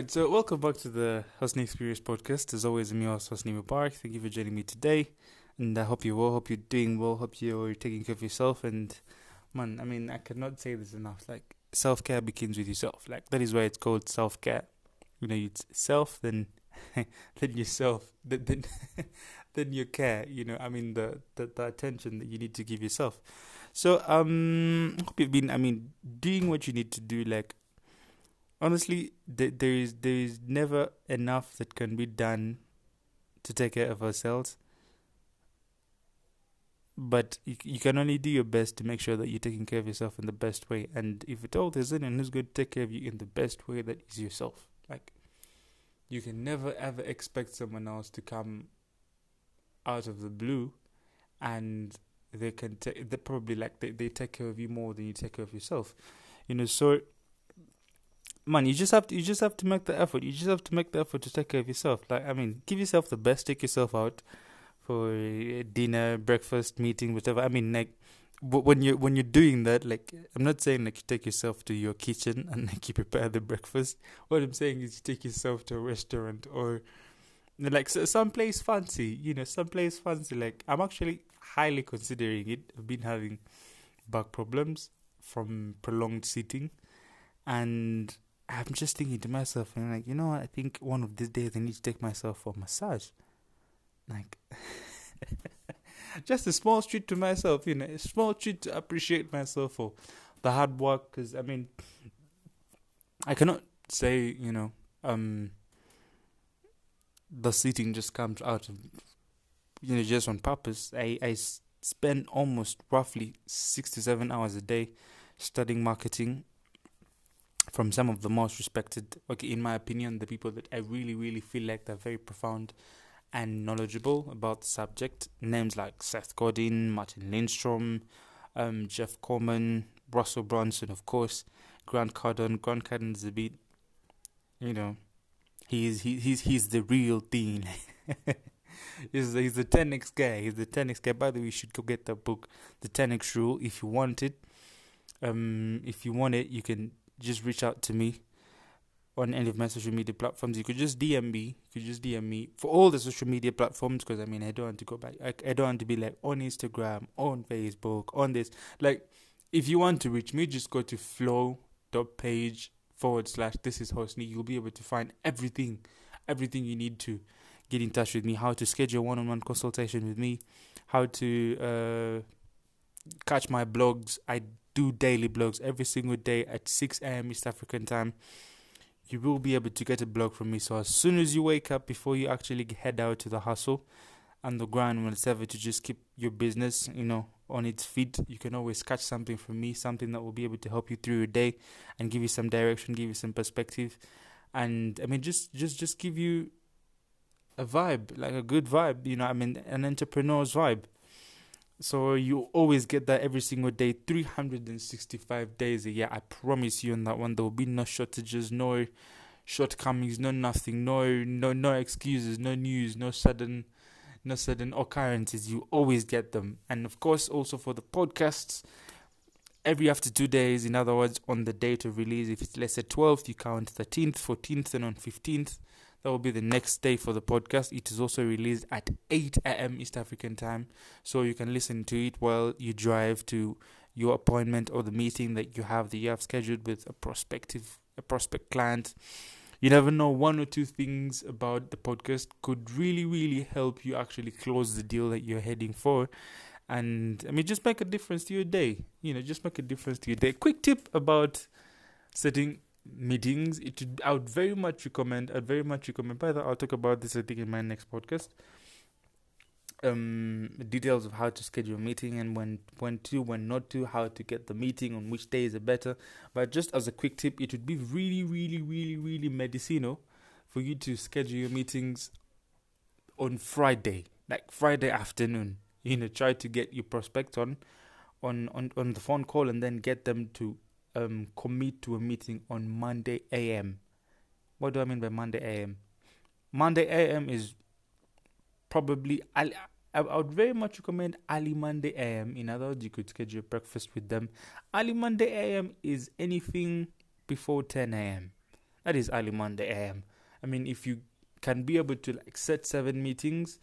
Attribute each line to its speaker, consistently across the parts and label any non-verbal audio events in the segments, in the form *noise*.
Speaker 1: Right, so welcome back to the Hosni Experience podcast. As always, I'm your host, Hosni Mubarak. Thank you for joining me today. And I hope you're well, hope you're doing well, hope you're taking care of yourself. And man, I mean, I cannot say this enough. Like, self care begins with yourself. Like, that is why it's called self care. You know, it's self, then *laughs* then yourself, then then, *laughs* then your care. You know, I mean, the, the the attention that you need to give yourself. So, um, hope you've been, I mean, doing what you need to do. Like, honestly, th- there is there is never enough that can be done to take care of ourselves. But you, you can only do your best to make sure that you're taking care of yourself in the best way. And if at all there's anyone who's going to take care of you in the best way, that is yourself. Like, you can never ever expect someone else to come out of the blue and they can take they probably like they, they take care of you more than you take care of yourself you know so man you just have to you just have to make the effort. You just have to make the effort to take care of yourself. Like i mean give yourself the best. Take yourself out for dinner breakfast meeting whatever. I mean like when you when you're doing that like i'm not saying like you take yourself to your kitchen *laughs* and like you prepare the breakfast. What i'm saying is you take yourself to a restaurant or like some place fancy you know some place fancy. Like i'm actually highly considering it. I've been having back problems from prolonged sitting. And i'm just thinking to myself and like you know what i think one of these days i need to take myself for a massage like *laughs* just a small treat to myself you know a small treat to appreciate myself for the hard work because i mean i cannot say you know um the sitting just comes out of you know just on purpose. I I spend almost roughly six to seven hours a day studying marketing from some of the most respected, okay, in my opinion, the people that I really really feel like they're very profound and knowledgeable about the subject. Names like Seth Godin, Martin Lindstrom, um, Jeff Coleman, Russell Brunson, of course, Grant Cardone. Grant Cardone's a bit, you know, he's he, he's he's the real thing. *laughs* he's he's the 10x guy. He's the 10x guy. By the way, you should go get the book, the 10x rule, if you want it. Um, if you want it, you can just reach out to me on any of my social media platforms. You could just DM me. You could just DM me for all the social media platforms because I mean I don't want to go back. I, I don't want to be like on Instagram, on Facebook, on this. Like, if you want to reach me, just go to flow.page forward slash this is Hosni. You'll be able to find everything, everything you need to get in touch with me. How to schedule one on one consultation with me. How to uh, catch my blogs. I do daily blogs every single day at 6 a.m. East African time you will be able to get a blog from me. So as soon as you wake up, before you actually head out to the hustle and the grind, whatever, to just keep your business, you know, on its feet, you can always catch something from me, something that will be able to help you through your day and give you some direction, give you some perspective, and I mean, just just just give you a vibe, like a good vibe, you know. I mean, an entrepreneur's vibe. So you always get that every single day, 365 days a year. I promise you on that one, there will be no shortages, no shortcomings, no nothing, no no no excuses, no news, no sudden no sudden occurrences. You always get them. And of course also for the podcasts, every after two days, in other words, on the date of release, if it's let's say twelfth, you count thirteenth, fourteenth, and on fifteenth. That will be the next day for the podcast. It is also released at 8 a.m. East African time, so you can listen to it while you drive to your appointment or the meeting that you have that you have scheduled with a prospective a prospect client. You never know one or two things about the podcast could really really help you actually close the deal that you're heading for. And I mean just make a difference to your day. You know, just make a difference to your day. Quick tip about setting meetings it i would very much recommend i'd very much recommend by the i'll talk about this i think in my next podcast um details of how to schedule a meeting and when when to when not to how to get the meeting on which day is it better. But just as a quick tip it would be really really really really medicinal for you to schedule your meetings on friday like friday afternoon. You know try to get your prospect on on on, on the phone call and then get them to um, commit to a meeting on Monday AM. What do I mean by Monday AM? Monday AM is probably I, I would very much recommend early Monday AM. In other words, you could schedule breakfast with them. Early Monday AM is anything before 10 AM. That is early Monday AM. I mean, if you can be able to like set seven meetings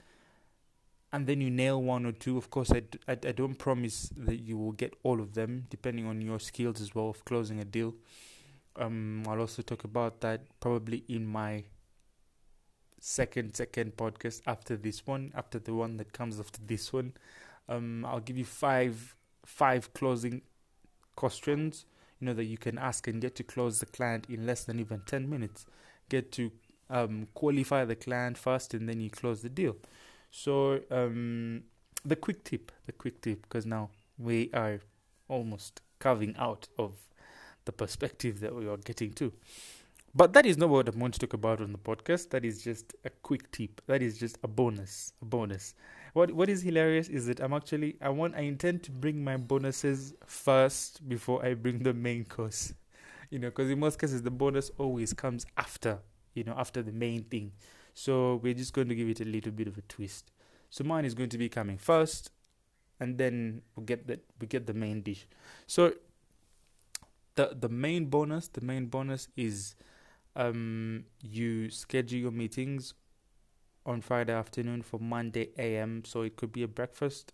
Speaker 1: and then you nail one or two, of course, I, don't promise that you will get all of them, depending on your skills as well of closing a deal. Um, I'll also talk about that probably in my second second podcast after this one, after the one that comes after this one. Um, I'll give you five five closing questions, you know, that you can ask and get to close the client in less than even ten minutes. Get to um, qualify the client first, and then you close the deal. So um, the quick tip, the quick tip, because now we are almost carving out of the perspective that we are getting to. But that is not what I want to talk about on the podcast. That is just a quick tip. That is just a bonus. A bonus. What What is hilarious is that I'm actually I want I intend to bring my bonuses first before I bring the main course. You know, because in most cases the bonus always comes after. You know, after the main thing. So we're just going to give it a little bit of a twist. So mine is going to be coming first, and then we get the we get the main dish. So the the main bonus, the main bonus is um, you schedule your meetings on Friday afternoon for Monday AM. So it could be a breakfast,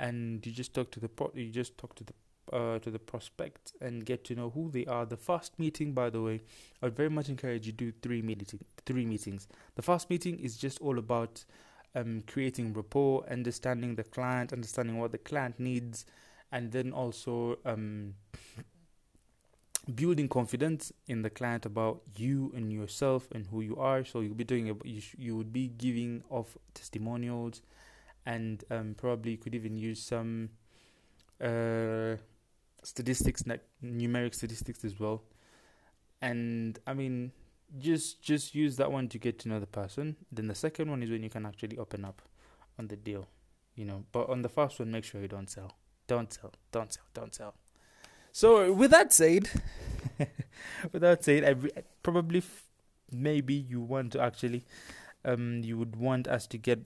Speaker 1: and you just talk to the pro- you just talk to the uh, to the prospect and get to know who they are. The first meeting, by the way, I would very much encourage you do three meeting three meetings. The first meeting is just all about um, creating rapport, understanding the client, understanding what the client needs, and then also um, building confidence in the client about you and yourself and who you are. So you'll be doing you sh- you would be giving off testimonials, and um, probably could even use some uh, statistics, numeric statistics as well. And I mean, just just use that one to get to know the person. Then the second one is when you can actually open up on the deal, you know. But on the first one, make sure you don't sell, don't sell, don't sell, don't sell. So with that said, *laughs* with that said, I probably maybe you want to actually, um, you would want us to get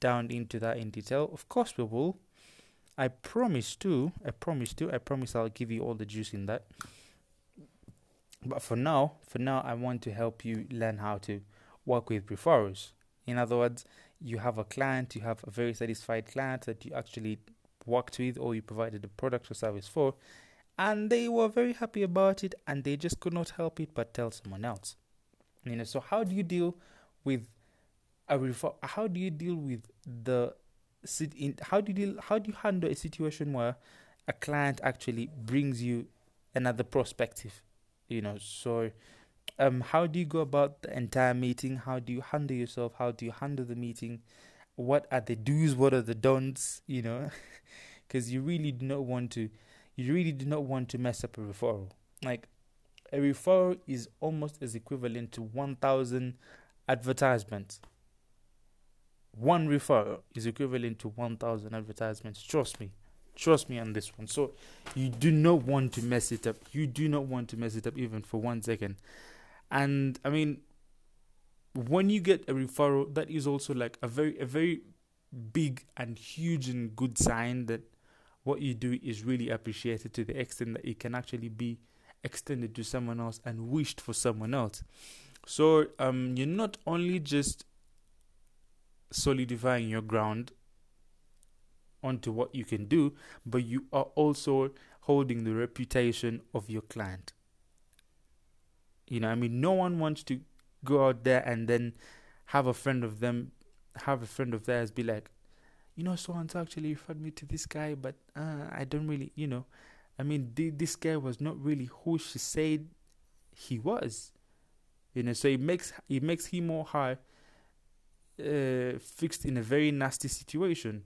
Speaker 1: down into that in detail. Of course, we will. I promise to. I promise to. I promise I'll give you all the juice in that. But for now, for now, I want to help you learn how to work with referrals. In other words, you have a client, you have a very satisfied client that you actually worked with or you provided a product or service for, and they were very happy about it and they just could not help it but tell someone else you know so how do you deal with a refer- how do you deal with the in how do you how do you handle a situation where a client actually brings you another perspective you know? So um how do you go about the entire meeting? How do you handle yourself? How do you handle the meeting? What are the do's what are the don'ts you know? *laughs* Because you really do not want to you really do not want to mess up a referral. Like a referral is almost as equivalent to 1,000 advertisements. One referral is equivalent to 1,000 advertisements. Trust me. Trust me on this one. So you do not want to mess it up. You do not want to mess it up even for one second. And I mean, when you get a referral, that is also like a very, a very big and huge and good sign that what you do is really appreciated to the extent that it can actually be extended to someone else and wished for someone else. So um, you're not only just solidifying your ground onto what you can do, but you are also holding the reputation of your client. You know, I mean, no one wants to go out there and then have a friend of them, have a friend of theirs be like, you know, so and so actually referred me to this guy, but uh, I don't really, you know, I mean, th- this guy was not really who she said he was, you know. So it makes it makes him or her uh, fixed in a very nasty situation.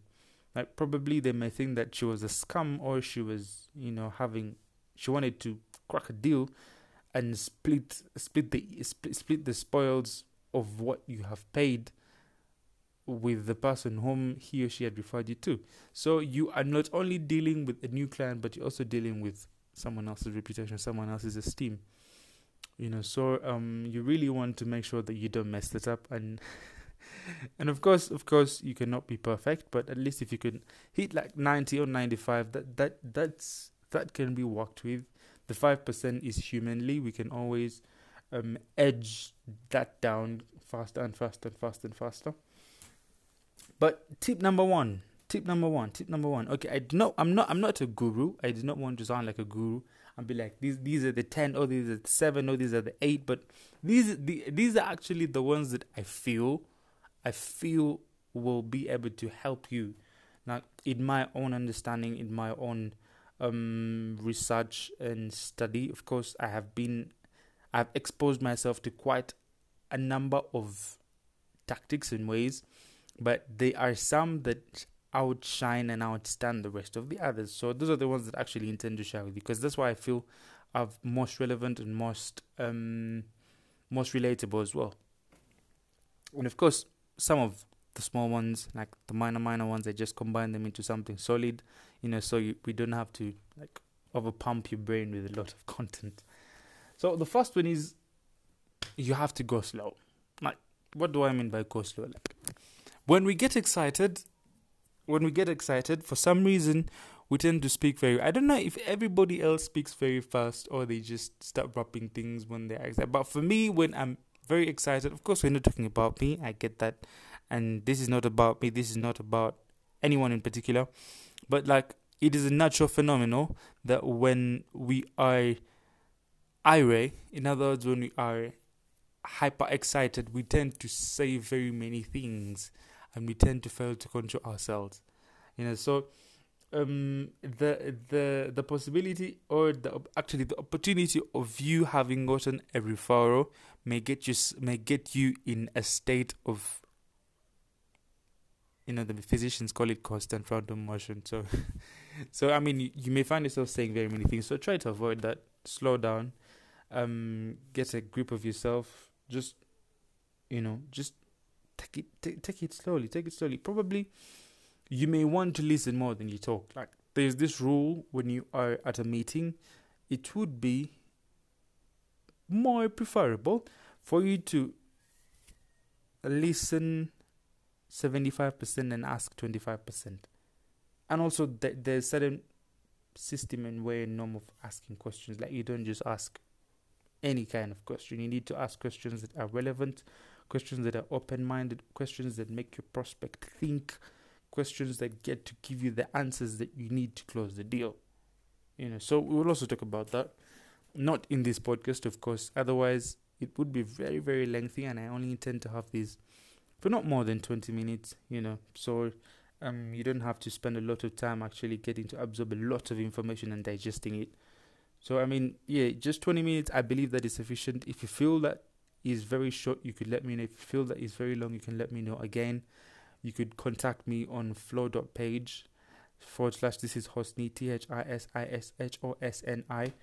Speaker 1: Like probably they may think that she was a scam or she was, you know, having she wanted to crack a deal and split split the split, split the spoils of what you have paid with the person whom he or she had referred you to. So you are not only dealing with a new client, but you're also dealing with someone else's reputation, someone else's esteem. You know, so um, you really want to make sure that you don't mess it up, and and of course, of course, you cannot be perfect, but at least if you can hit like ninety or ninety-five, that that that's that can be worked with. The five percent is humanly. We can always um, edge that down faster and faster and faster and faster. But tip number one, tip number one, tip number one. Okay, I do not. I'm not. I'm not a guru. I do not want to sound like a guru and be like these. These are the ten. Or these are the seven. Or these are the eight. But these the, these are actually the ones that I feel, I feel will be able to help you. Now, in my own understanding, in my own um, research and study, of course, I have been, I've exposed myself to quite a number of tactics and ways, but there are some that outshine and outstand the rest of the others. So those are the ones that I actually intend to share with you because that's why I feel are most relevant and most um, most relatable as well. And of course, some of the small ones, like the minor minor ones, I just combine them into something solid, you know, so you, we don't have to like over pump your brain with a lot of *laughs* content. So the first one is you have to go slow. Like, what do I mean by go slow? Like, when we get excited, when we get excited, for some reason, we tend to speak very. I don't know if everybody else speaks very fast or they just start dropping things when they're excited. But for me, when I'm very excited, of course, we're not talking about me. I get that. And this is not about me. This is not about anyone in particular. But like it is a natural phenomenon that when we are irate in other words when we are hyper excited we tend to say very many things and we tend to fail to control ourselves. You know so um the the the possibility or the actually the opportunity of you having gotten a referral may get you may get you in a state of you know the physicians call it constant random motion. So *laughs* so i mean you, you, may find yourself saying very many things. So try to avoid that. Slow down. Um get a grip of yourself. Just you know just take it take, take it slowly. Take it slowly. Probably you may want to listen more than you talk like there's this rule when you are at a meeting it would be more preferable for you to listen 75% and ask 25%. And also, th- there's certain system and way and norm of asking questions. Like, you don't just ask any kind of question. You need to ask questions that are relevant, questions that are open minded, questions that make your prospect think, questions that get to give you the answers that you need to close the deal. You know, so we will also talk about that. Not in this podcast, of course. Otherwise, it would be very, very lengthy, and I only intend to have these for not more than 20 minutes, you know. So um, you don't have to spend a lot of time actually getting to absorb a lot of information and digesting it. So, I mean, yeah, just 20 minutes, I believe that is sufficient. If you feel that is very short, you could let me know. If you feel that is very long, you can let me know again. You could contact me on flow.page forward slash this is Hosni, T H I S I S H O S N I.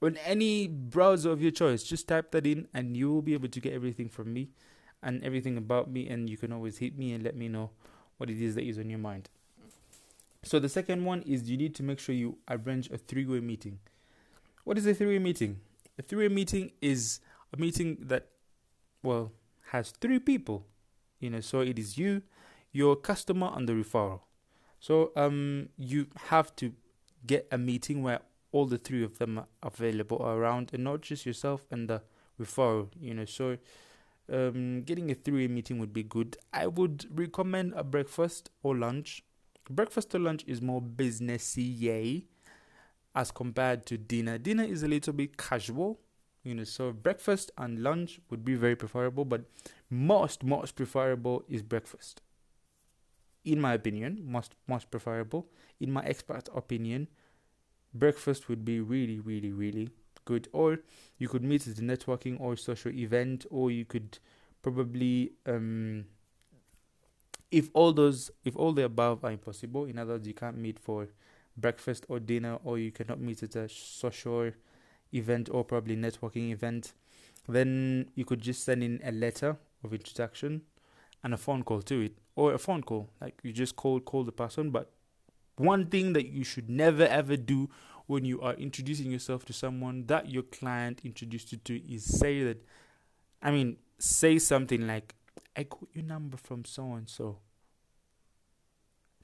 Speaker 1: On any browser of your choice, just type that in and you will be able to get everything from me and everything about me and you can always hit me and let me know what it is that is on your mind. So the second one is you need to make sure you arrange a three-way meeting. What is a three-way meeting? A three-way meeting is a meeting that well has three people. You know, so it is you, your customer and the referral. So um you have to get a meeting where all the three of them are available around and not just yourself and the referral, you know. So um, getting a three-way meeting would be good. I would recommend a breakfast or lunch. Breakfast or lunch is more businessy, yay, as compared to dinner. Dinner is a little bit casual, you know. So breakfast and lunch would be very preferable, but most most preferable is breakfast. In my opinion, most most preferable. In my expert opinion, breakfast would be really really really good. Or you could meet at the networking or social event, or you could probably um, if all those if all the above are impossible, in other words, you can't meet for breakfast or dinner, or you cannot meet at a social event or probably networking event, then you could just send in a letter of introduction and a phone call to it, or a phone call like you just call call the person. But one thing that you should never ever do when you are introducing yourself to someone that your client introduced you to is say that I mean say something like I got your number from so and so.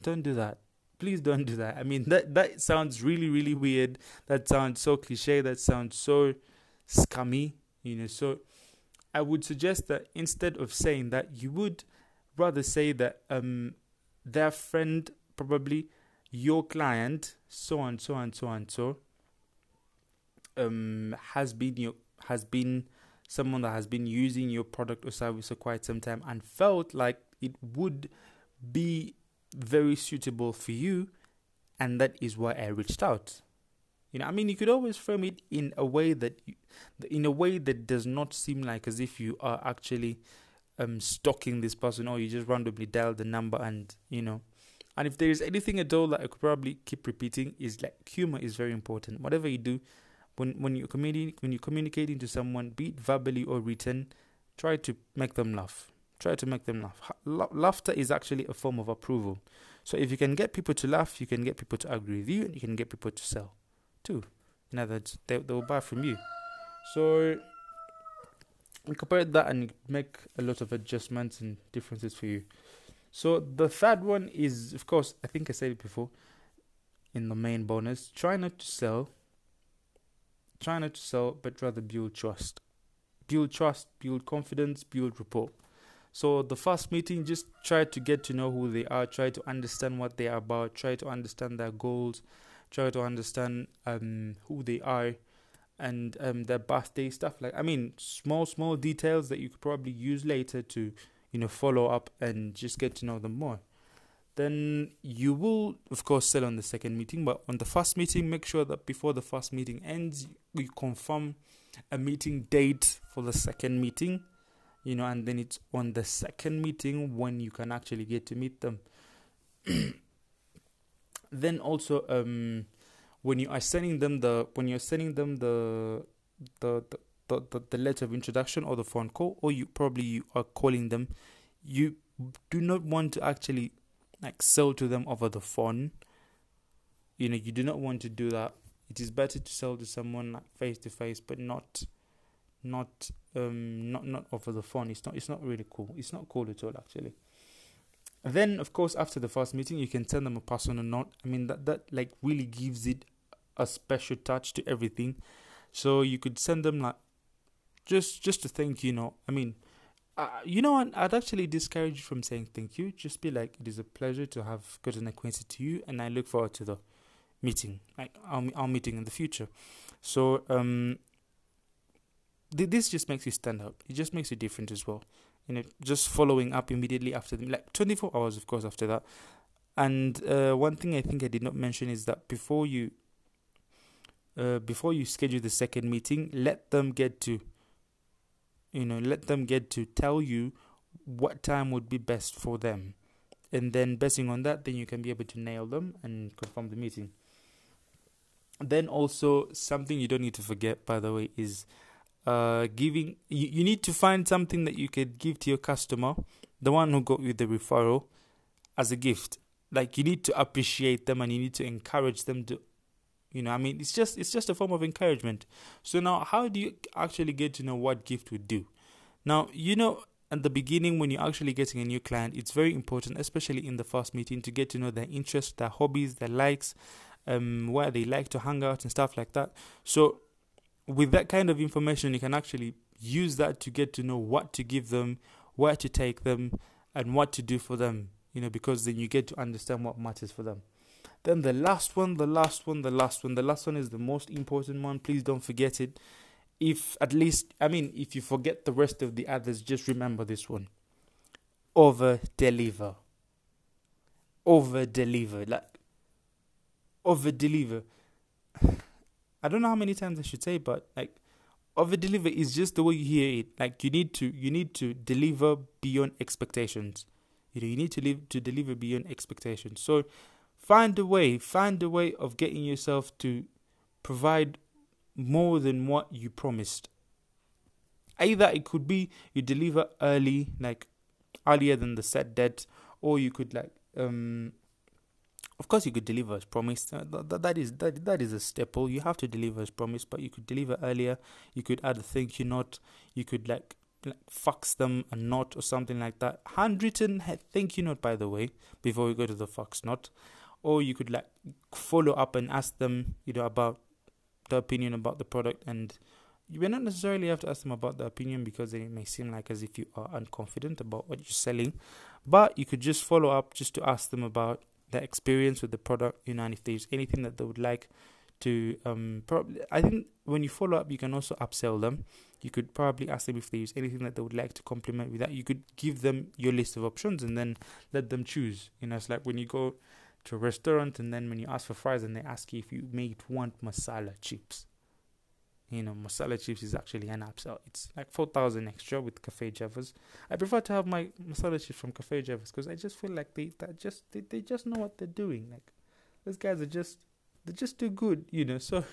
Speaker 1: Don't do that. Please don't do that. I mean that that sounds really really weird. That sounds so cliche. That sounds so scummy. You know, so I would suggest that instead of saying that, you would rather say that um their friend probably your client so and so and so and so um has been your has been someone that has been using your product or service for quite some time and felt like it would be very suitable for you and that is why I reached out. You know, I mean, you could always frame it in a way that, you, in a way that does not seem like as if you are actually um stalking this person or you just randomly dial the number and you know. And if there is anything at all that I could probably keep repeating is like humor is very important. Whatever you do, when when you communi- when you're communicating to someone, be it verbally or written, try to make them laugh. Try to make them laugh. laughter is actually a form of approval. So if you can get people to laugh, you can get people to agree with you, and you can get people to sell, too. In other words, they they will buy from you. So incorporate that and make a lot of adjustments and differences for you. So the third one is, of course, I think I said it before in the main bonus. Try not to sell Try not to sell, but rather build trust. Build trust, build confidence, build rapport. So the first meeting, just try to get to know who they are, try to understand what they are about, try to understand their goals, try to understand um, who they are and um, their birthday stuff. Like I mean, small small details that you could probably use later to you know follow up and just get to know them more then you will of course sell on the second meeting but on the first meeting make sure that before the first meeting ends you confirm a meeting date for the second meeting you know and then it's on the second meeting when you can actually get to meet them *clears throat* then also um when you are sending them the when you're sending them the the the, the, the, the letter of introduction or the phone call or you probably you are calling them you do not want to actually like sell to them over the phone. You know, you do not want to do that. It is better to sell to someone like face to face, but not, not, um, not not over the phone. It's not. It's not really cool. It's not cool at all, actually. Then, of course, after the first meeting, you can send them a personal note. I mean, that that like really gives it a special touch to everything. So you could send them like just just to thank you know. I mean, uh, you know what? I'd actually discourage you from saying thank you. Just be like, it is a pleasure to have gotten acquainted to you, and I look forward to the meeting, like our, our meeting in the future. So, um, th- this just makes you stand out. It just makes you different as well. You know, just following up immediately after them, like 24 hours, of course, after that. And uh, one thing I think I did not mention is that before you, uh, before you schedule the second meeting, let them get to you know let them get to tell you what time would be best for them and then basing on that then you can be able to nail them and confirm the meeting then also something you don't need to forget by the way is uh giving you, you need to find something that you could give to your customer the one who got you the referral as a gift like you need to appreciate them and you need to encourage them to you know, I mean, it's just it's just a form of encouragement. So now, how do you actually get to know what gift would do? Now, you know, at the beginning when you're actually getting a new client, it's very important, especially in the first meeting, to get to know their interests, their hobbies, their likes, um, where they like to hang out and stuff like that. So, with that kind of information, you can actually use that to get to know what to give them, where to take them, and what to do for them. You know, because then you get to understand what matters for them. Then the last one, the last one, the last one, the last one is the most important one. Please don't forget it. If at least, I mean, if you forget the rest of the others, just remember this one over deliver. Over deliver. Like, over deliver. I don't know how many times I should say, but like, over deliver is just the way you hear it. Like, you need to, you need to deliver beyond expectations. You know, you need to live to deliver beyond expectations. So, Find a way, find a way of getting yourself to provide more than what you promised. Either it could be you deliver early, like earlier than the set date, or you could like um of course you could deliver as promised. Uh, that, that is that that is a staple. You have to deliver as promised but you could deliver earlier. You could add a thank you note. You could like, like fax them a note or something like that. Handwritten thank you note by the way before we go to the fax note. Or you could like follow up and ask them you know about the opinion about the product. And you may not necessarily have to ask them about the opinion because it may seem like as if you are unconfident about what you're selling, but you could just follow up just to ask them about their experience with the product, you know, and if there's anything that they would like to um probably I think when you follow up you can also upsell them. You could probably ask them if there's anything that they would like to complement with that. You could give them your list of options and then let them choose. You know, it's like when you go to a restaurant and then when you ask for fries and they ask you if you may want masala chips you know, masala chips is actually an upsell. It's like 4,000 extra with Cafe Javas. I prefer to have my masala chips from Cafe Javas because I just feel like they that just they, they just know what they're doing. Like those guys are just they're just too good, you know. So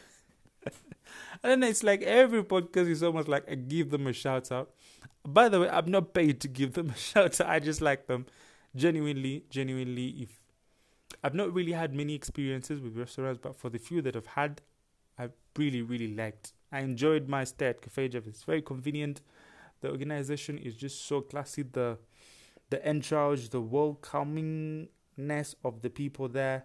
Speaker 1: *laughs* I don't know. It's like every podcast is almost like I give them a shout out. By the way, I'm not paid to give them a *laughs* shout out. I just like them genuinely, genuinely. If I've not really had many experiences with restaurants, but for the few that I've had, I've really, really liked I enjoyed my stay at Cafe Jeff. It's very convenient. The organization is just so classy. The the entourage, the welcomingness of the people there,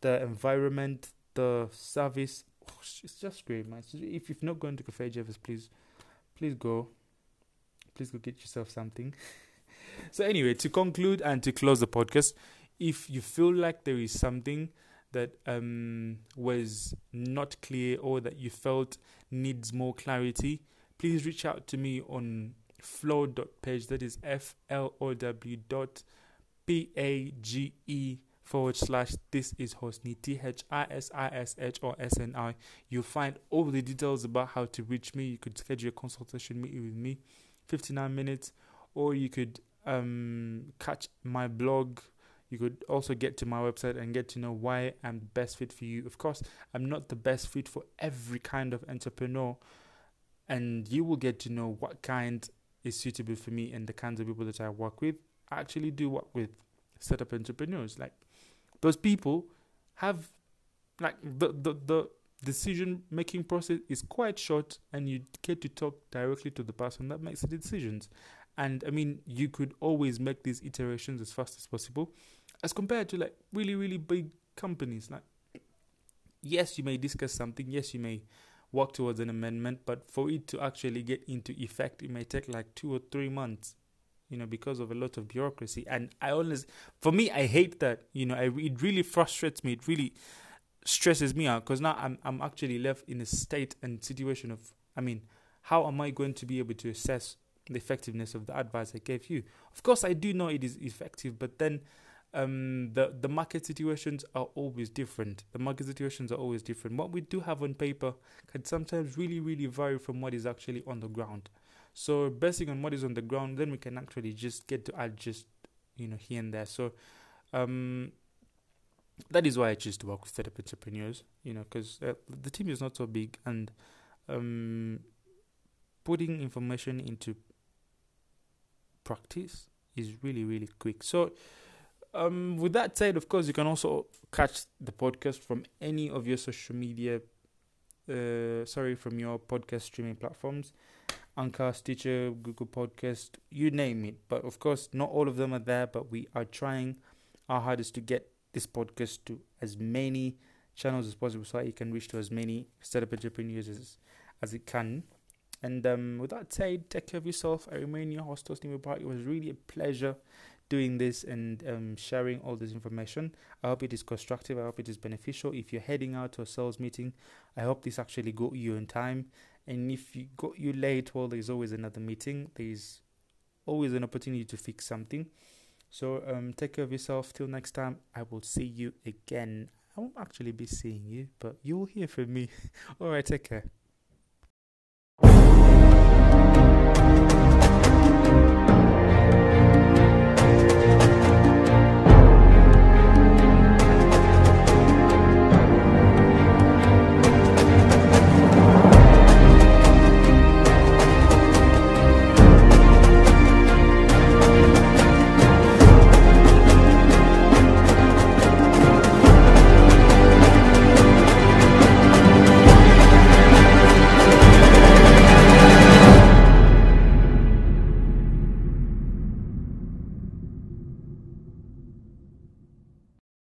Speaker 1: the environment, the service. Oh, it's just great, man. If you've not gone to Cafe Javas, please, please go. Please go get yourself something. *laughs* so anyway, to conclude and to close the podcast, if you feel like there is something that um, was not clear or that you felt needs more clarity, please reach out to me on flow.page. That is F L O W dot P A G E forward slash this is Hosni T H I S I S H O S N I. You'll find all the details about how to reach me. You could schedule a consultation meeting with me, 59 minutes, or you could um, catch my blog you could also get to my website and get to know why I'm the best fit for you. Of course, I'm not the best fit for every kind of entrepreneur, and you will get to know what kind is suitable for me and the kinds of people that I work with. I actually do work with startup entrepreneurs. Like those people have like the the, the decision making process is quite short and you get to talk directly to the person that makes the decisions. And I mean, you could always make these iterations as fast as possible as compared to like really really big companies like yes you may discuss something yes you may work towards an amendment but for it to actually get into effect it may take like 2 or 3 months you know because of a lot of bureaucracy and i always for me i hate that you know I, it really frustrates me it really stresses me out because now I'm I'm actually left in a state and situation of I mean how am I going to be able to assess the effectiveness of the advice I gave you? Of course, I do know it is effective, but then um, the the market situations are always different. The market situations are always different. What we do have on paper can sometimes really really vary from what is actually on the ground. So basing on what is on the ground, then we can actually just get to adjust, you know, here and there. So, um, that is why I choose to work with startup entrepreneurs. You know, because uh, the team is not so big, and um, putting information into practice is really really quick. So um, with that said, of course, you can also catch the podcast from any of your social media. Uh, sorry, from your podcast streaming platforms, Anchor, Stitcher, Google Podcast, you name it. But of course, not all of them are there. But we are trying our hardest to get this podcast to as many channels as possible, so that you can reach to as many startup entrepreneurs as as it can. And um, with that said, take care of yourself. I remain your host, Austin Park. It was really a pleasure doing this and um, sharing all this information. I hope it is constructive. I hope it is beneficial. If you're heading out to a sales meeting, I hope this actually got you in time. And if you got you late, well, there's always another meeting. There's always an opportunity to fix something. So um, take care of yourself. Till next time, I will see you again. I won't actually be seeing you, but you will hear from me. *laughs* all right, take care.